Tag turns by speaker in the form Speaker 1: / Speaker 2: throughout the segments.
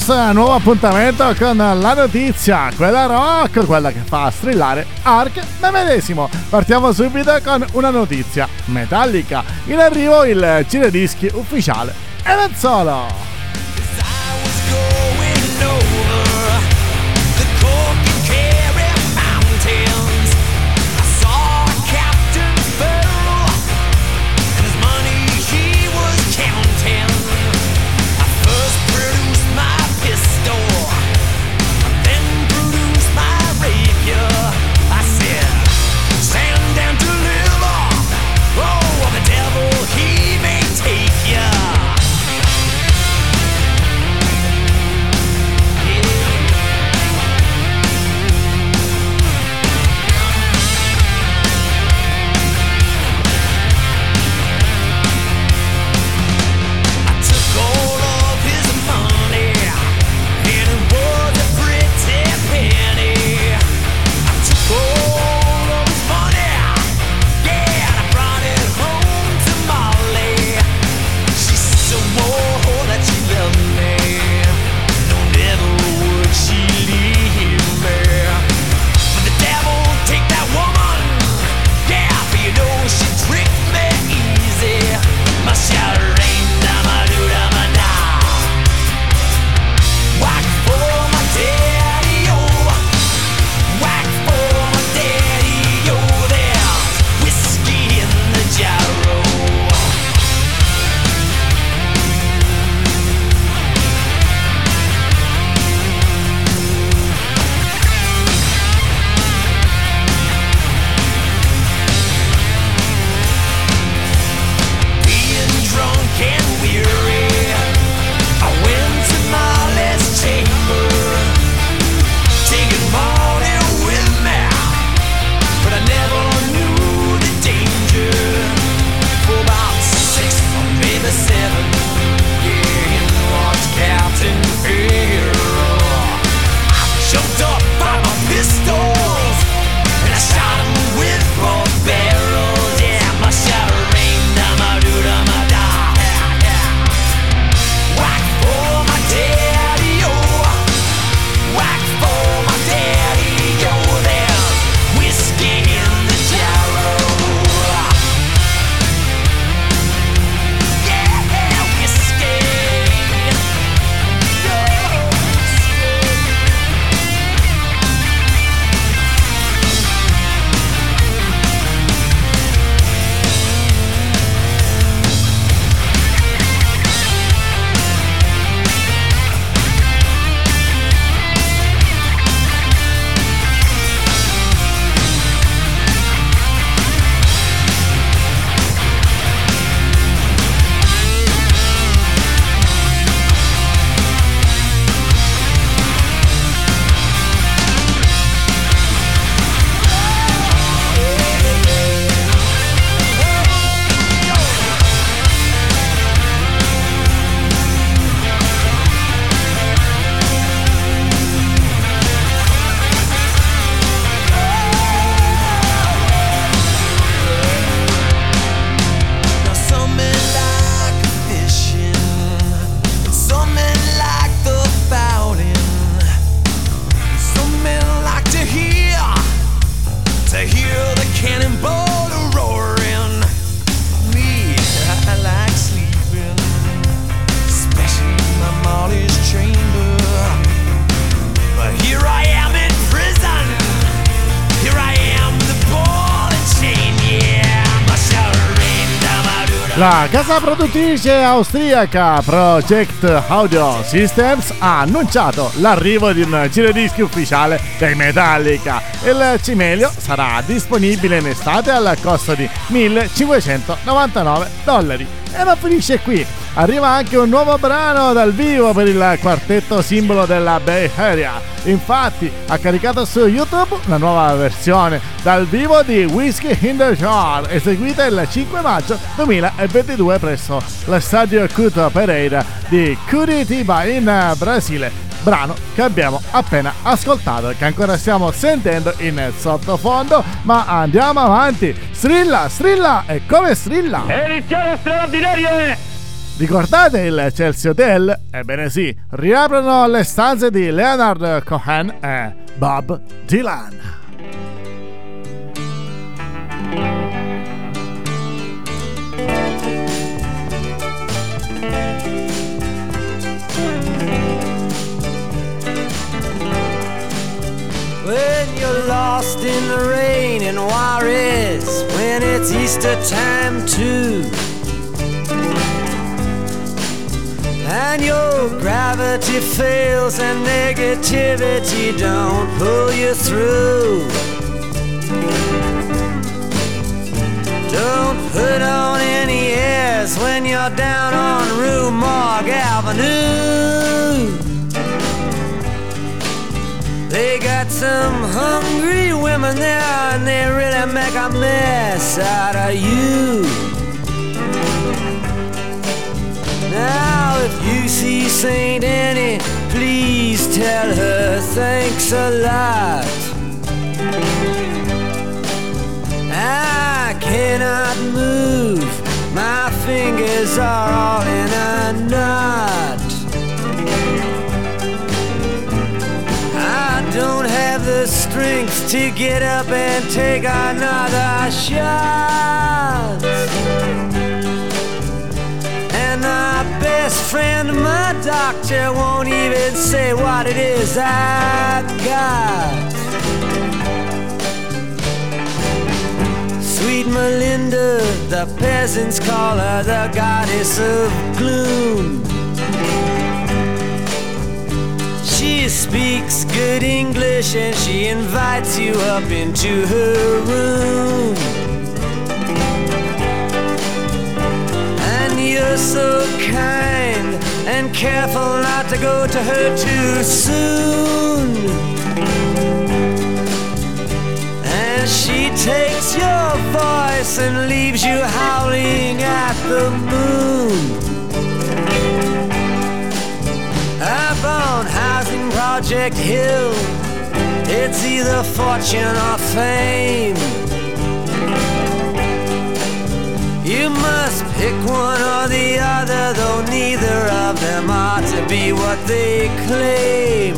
Speaker 1: Rockers! Nuovo appuntamento con la notizia, quella rock, quella che fa strillare Ark me medesimo. Partiamo subito con una notizia, Metallica. In arrivo il ciredischi ufficiale e non solo. La casa produttrice austriaca Project Audio Systems ha annunciato l'arrivo di un giradischi ufficiale dei Metallica. Il cimelio sarà disponibile in estate al costo di 1599 dollari. E non finisce qui arriva anche un nuovo brano dal vivo per il quartetto simbolo della Bay Area. Infatti ha caricato su YouTube una nuova versione dal vivo di Whiskey in the Jar, eseguita il 5 maggio 2022 presso lo stadio Cuto Pereira di Curitiba in Brasile. Brano che abbiamo appena ascoltato e che ancora stiamo sentendo in sottofondo. Ma andiamo avanti. Strilla strilla! E come strilla?
Speaker 2: Edizione straordinaria
Speaker 3: Ricordate il Chelsea Hotel? Ebbene sì, riaprono le stanze di Leonard Cohen e Bob Dylan.
Speaker 4: When you're lost in the rain in Juarez, when it's Easter time too. And your gravity fails and negativity don't pull you through. Don't put on any airs when you're down on Rue Morgue Avenue. They got some hungry women there and they really make a mess out of you. See Saint Annie, please tell her thanks a lot. I cannot move, my fingers are all in a knot. I don't have the strength to get up and take another shot. Friend, my doctor, won't even say what it is I got. Sweet Melinda, the peasants call her the goddess of gloom. She speaks good English and she invites you up into her room. And you're so kind and careful not to go to her too soon. And she takes your voice and leaves you howling at the moon. Up on Housing Project Hill, it's either fortune or fame. You must pick one or the other, though neither of them ought to be what they claim.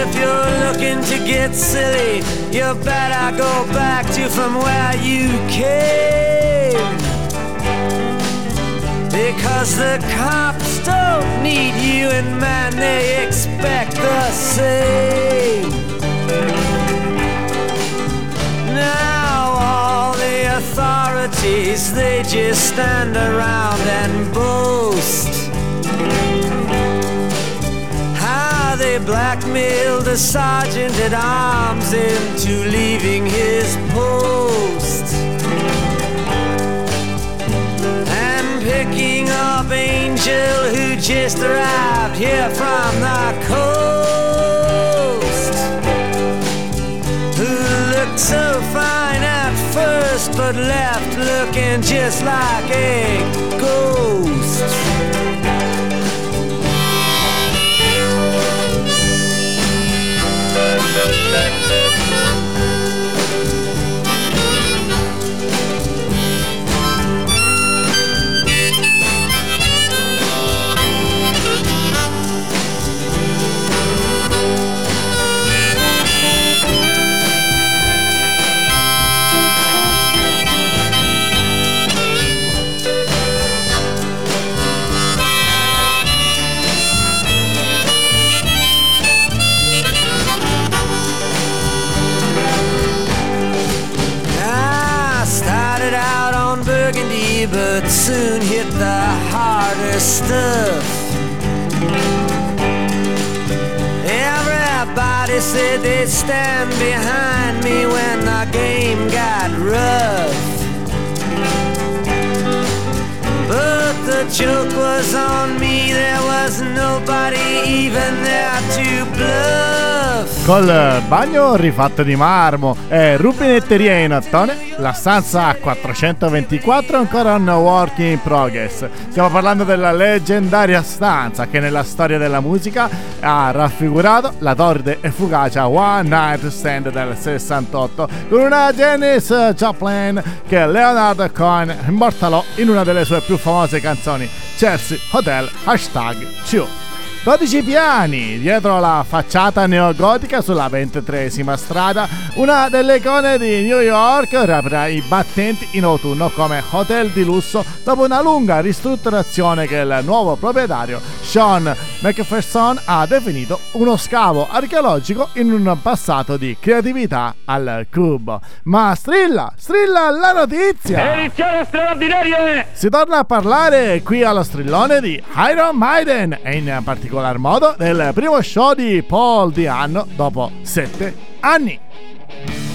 Speaker 4: If you're looking to get silly, you better go back to from where you came. Because the cops don't need you, and man, they expect the same. They just stand around and boast. How they blackmailed the sergeant at arms into leaving his post. And picking up Angel who just arrived here from the coast. Who looked so fine at first but left looking just like a ghost. Stand behind me when the game got rough. But the joke was on me, there was nobody even there to bluff. Col bagno rifatto di marmo e rubinetteria in ottone, la stanza 424 è ancora un work in progress. Stiamo parlando della leggendaria stanza che nella storia della musica ha raffigurato la torride e fugacia One Night Stand del 68 con una Janis Joplin che Leonard Cohen immortalò in una delle sue più famose canzoni Chelsea Hotel Hashtag 2. 12 piani dietro la facciata neogotica sulla ventitresima strada, una delle icone di New York rapirà i battenti in autunno come hotel di lusso dopo una lunga ristrutturazione che il nuovo proprietario Sean McPherson ha definito uno scavo archeologico in un passato di creatività al cubo. Ma strilla, strilla la notizia!
Speaker 2: Edizione straordinaria!
Speaker 4: Si torna a parlare qui allo strillone di Iron Maiden e in particolar modo del primo show di Paul di anno dopo sette anni.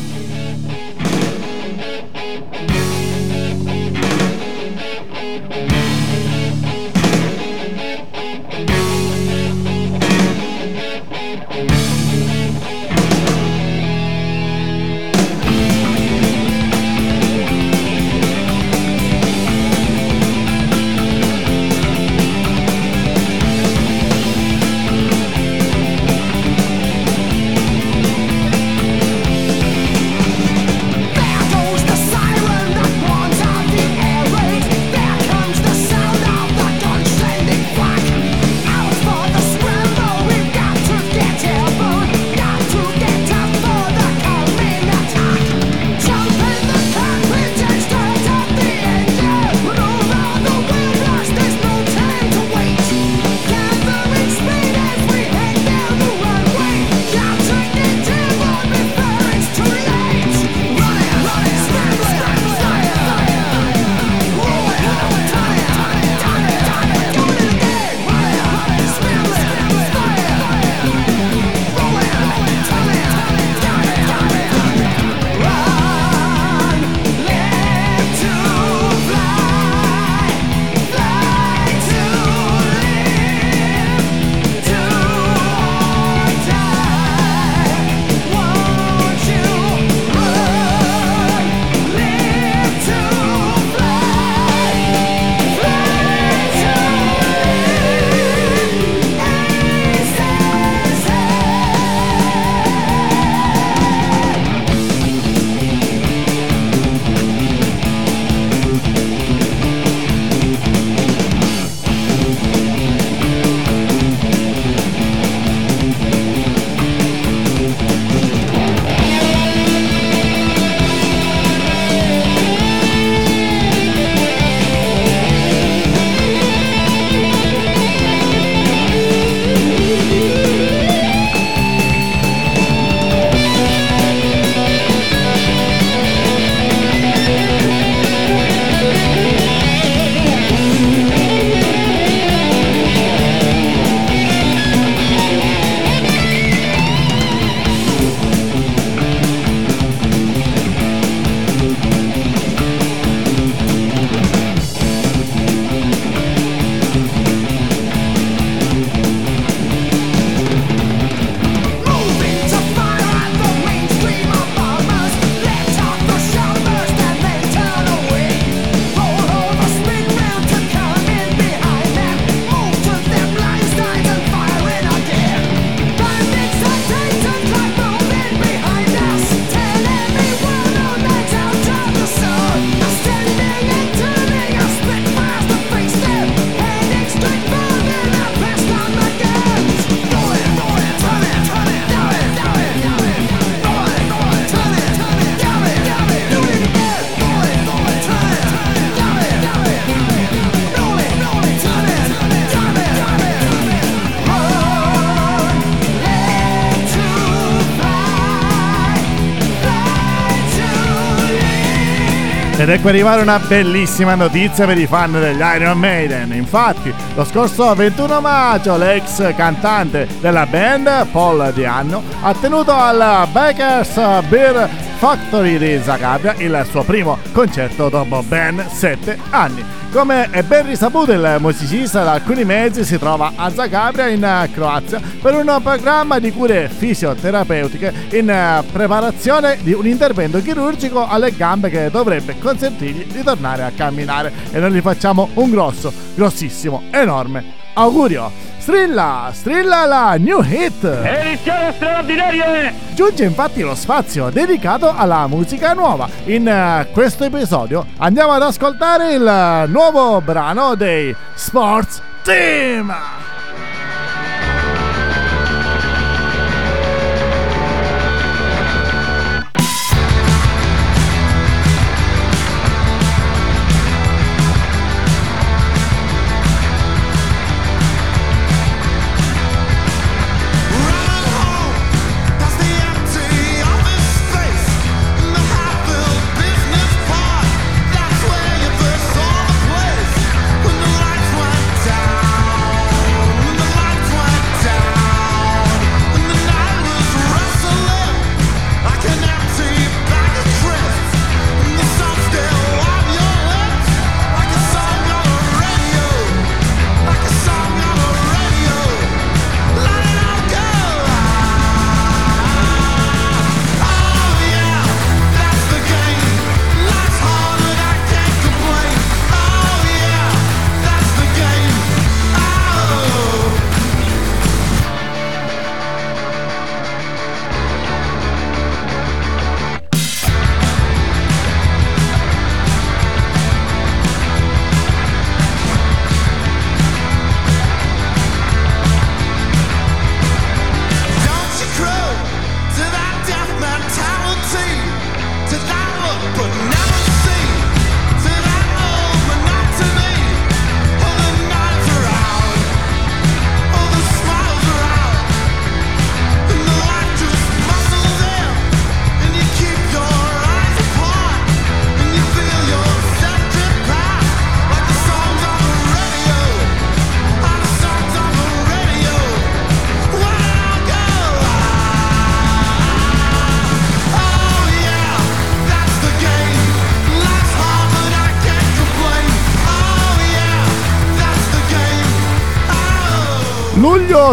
Speaker 4: Ed ecco arrivare una bellissima notizia per i fan degli Iron Maiden. Infatti, lo scorso 21 maggio l'ex cantante della band, Paul Dianno, ha tenuto al Baker's Beer
Speaker 5: Factory di Zagabria, il suo primo concerto dopo ben 7 anni. Come è ben risaputo, il musicista da alcuni mesi si trova a Zagabria in Croazia per un programma di cure fisioterapeutiche in preparazione di un intervento chirurgico alle gambe che dovrebbe consentirgli di tornare a camminare e noi gli facciamo un grosso, grossissimo, enorme augurio. Strilla, strilla la new hit!
Speaker 2: Edizione straordinaria!
Speaker 5: Giunge infatti lo spazio dedicato alla musica nuova. In uh, questo episodio andiamo ad ascoltare il nuovo brano dei Sports Team!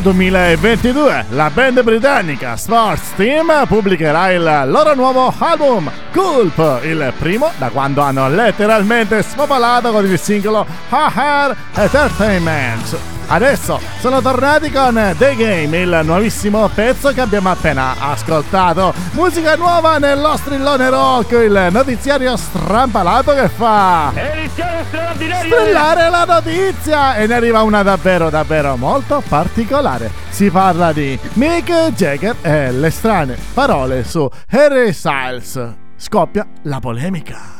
Speaker 5: Luglio 2022 la band britannica Sports Team pubblicherà il loro nuovo album Culp, il primo da quando hanno letteralmente spopolato con il singolo Ha Hair Entertainment. Adesso sono tornati con The Game, il nuovissimo pezzo che abbiamo appena ascoltato. Musica nuova nello strillone rock, il notiziario strampalato che fa.
Speaker 2: Edizione straordinaria!
Speaker 5: Strillare la notizia! E ne arriva una davvero, davvero molto particolare. Si parla di Mick Jagger e le strane parole su Harry Styles. Scoppia la polemica.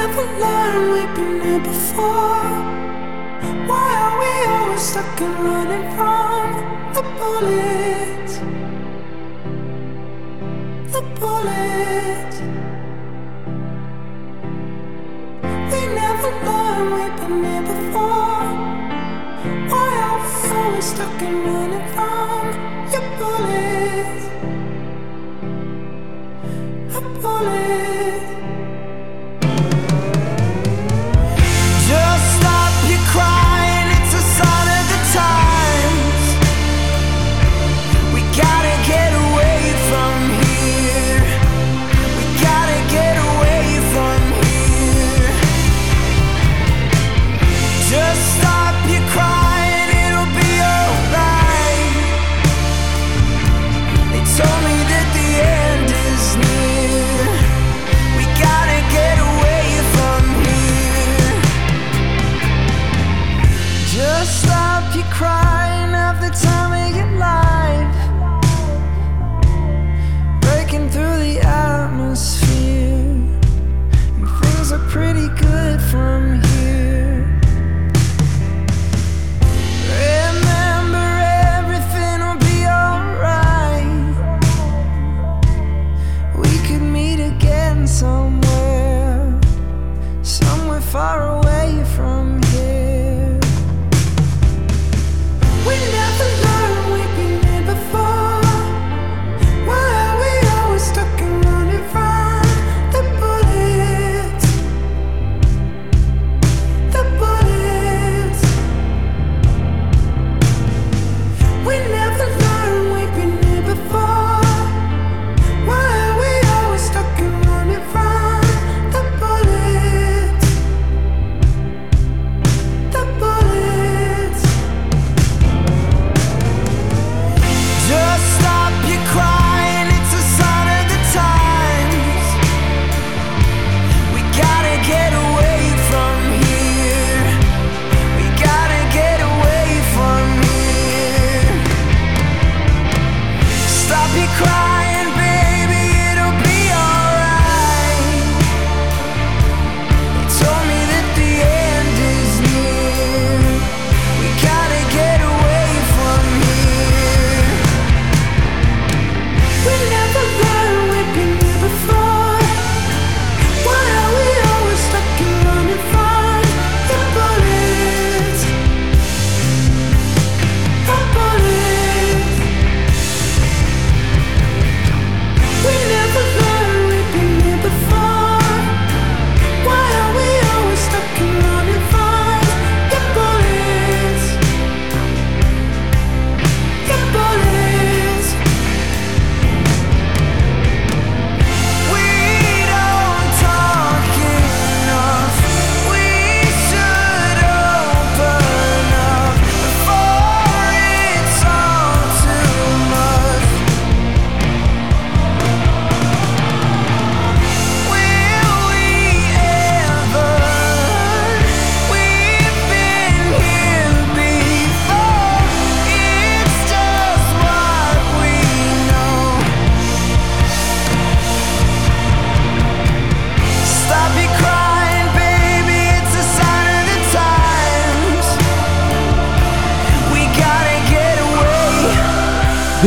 Speaker 4: Never learned we've been here before. Why are we always stuck and running from the bullets? The bullets. We never learned we've been here before. Why are we always stuck and running from your bullets? The bullets.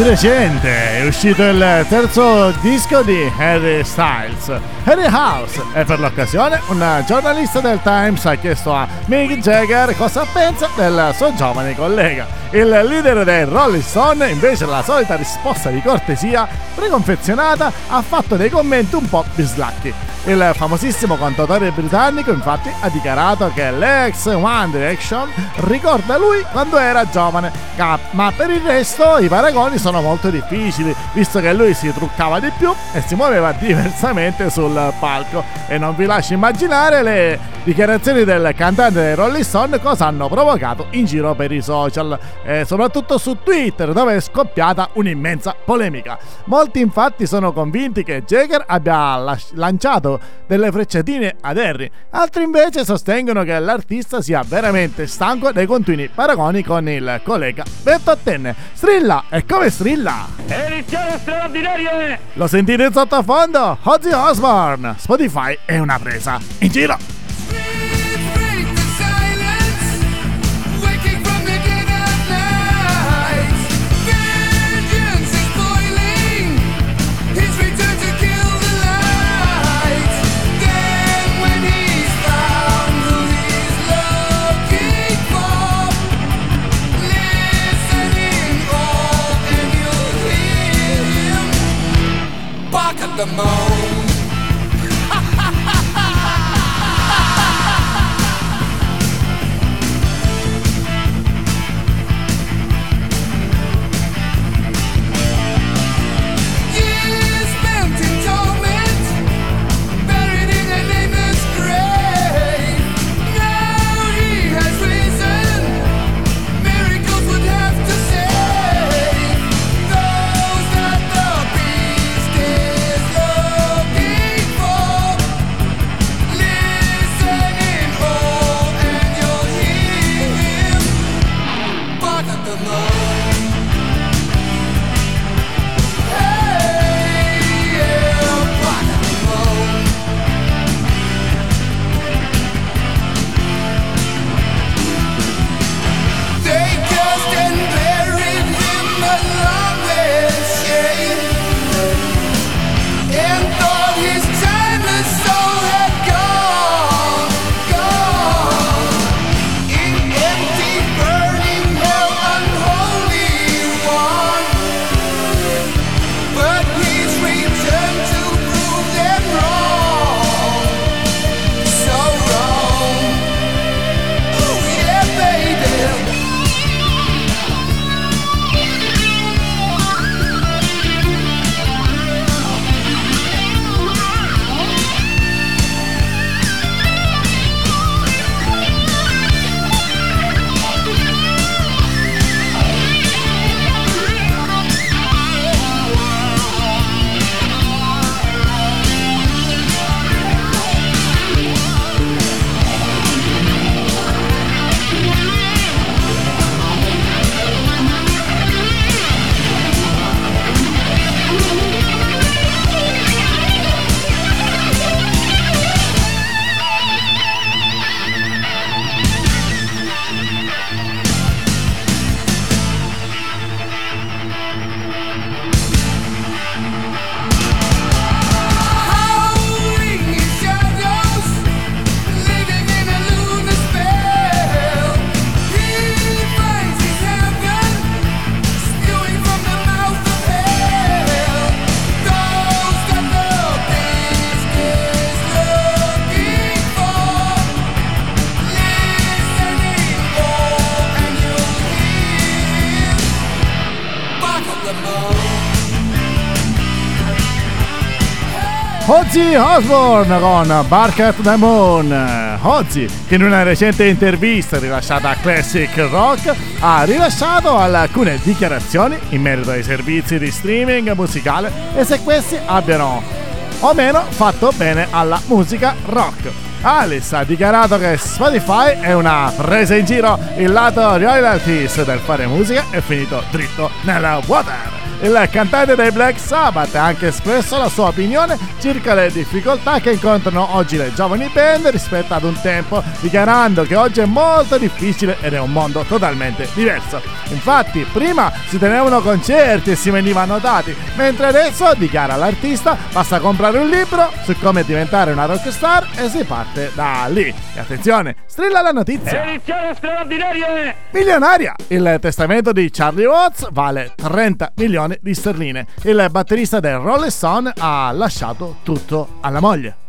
Speaker 3: Recente è uscito il terzo disco di Harry Styles, Harry House, e per l'occasione un giornalista del Times ha chiesto a Mick Jagger cosa pensa del suo giovane collega. Il leader dei Rolling Stone, invece della solita risposta di cortesia preconfezionata, ha fatto dei commenti un po' bislacchi. Il famosissimo cantautore britannico infatti ha dichiarato che l'ex One Direction ricorda lui quando era giovane, ma per il resto i paragoni sono molto difficili, visto che lui si truccava di più e si muoveva diversamente sul palco. E non vi lascio immaginare le dichiarazioni del cantante dei Rolling Stone cosa hanno provocato in giro per i social, e soprattutto su Twitter dove è scoppiata un'immensa polemica. Molti infatti sono convinti che Jagger abbia las- lanciato delle frecciatine ad Harry, altri invece sostengono che l'artista sia veramente stanco dei continui paragoni con il collega ventottenne. Strilla! E come strilla?
Speaker 2: Edizione straordinaria! eh.
Speaker 3: Lo sentite in sottofondo? Ozzy Osbourne! Spotify è una presa in giro! Ozzy Osbourne con Bark at the Moon. Ozzy, che in una recente intervista rilasciata a Classic Rock, ha rilasciato alcune dichiarazioni in merito ai servizi di streaming musicale e se questi abbiano o meno fatto bene alla musica rock. Alice ha dichiarato che Spotify è una presa in giro, il lato royalties del fare musica è finito dritto nella water. Il cantante dei Black Sabbath ha anche espresso la sua opinione circa le difficoltà che incontrano oggi le giovani band rispetto ad un tempo, dichiarando che oggi è molto difficile ed è un mondo totalmente diverso. Infatti, prima si tenevano concerti e si venivano dati, mentre adesso, dichiara l'artista, basta comprare un libro su come diventare una rockstar e si parte da lì. E attenzione, strilla la notizia!
Speaker 2: Edizione straordinaria!
Speaker 3: Milionaria! Il testamento di Charlie Watts vale 30 milioni di sterline. Il batterista del Rolling Stone ha lasciato tutto alla moglie.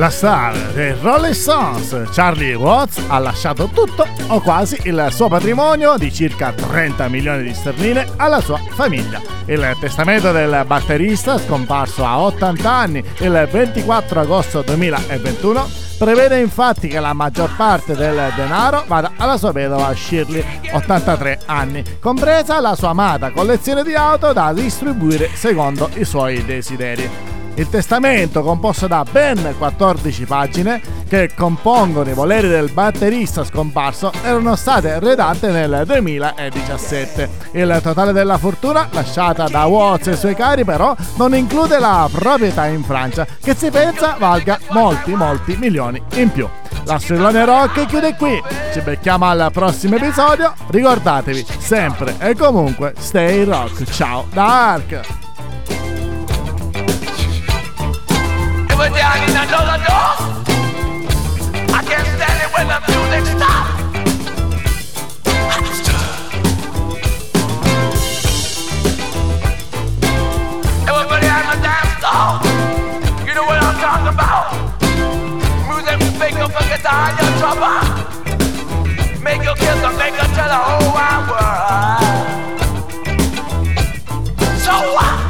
Speaker 3: La star dei Rolling Stones, Charlie Watts, ha lasciato tutto o quasi il suo patrimonio di circa 30 milioni di sterline alla sua famiglia. Il testamento del batterista, scomparso a 80 anni il 24 agosto 2021, prevede infatti che la maggior parte del denaro vada alla sua vedova Shirley, 83 anni, compresa la sua amata collezione di auto da distribuire secondo i suoi desideri. Il testamento, composto da ben 14 pagine, che compongono i voleri del batterista scomparso, erano state redatte nel 2017. Il totale della fortuna lasciata da Watts e i suoi cari, però, non include la proprietà in Francia, che si pensa valga molti, molti milioni in più. La Strillone Rock chiude qui. Ci becchiamo al prossimo episodio. Ricordatevi sempre e comunque, stay rock. Ciao da!
Speaker 1: Was down in another door. I can't stand it when the music stops. Down the dance. You know what I'm talking about? Music make you forget all your trouble. Make you kiss and make you tell the whole wide world. So what?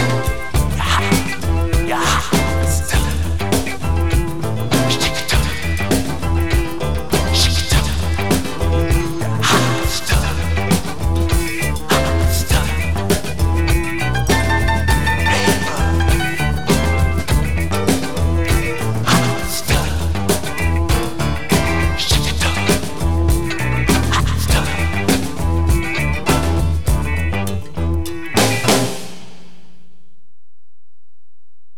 Speaker 1: Yeah.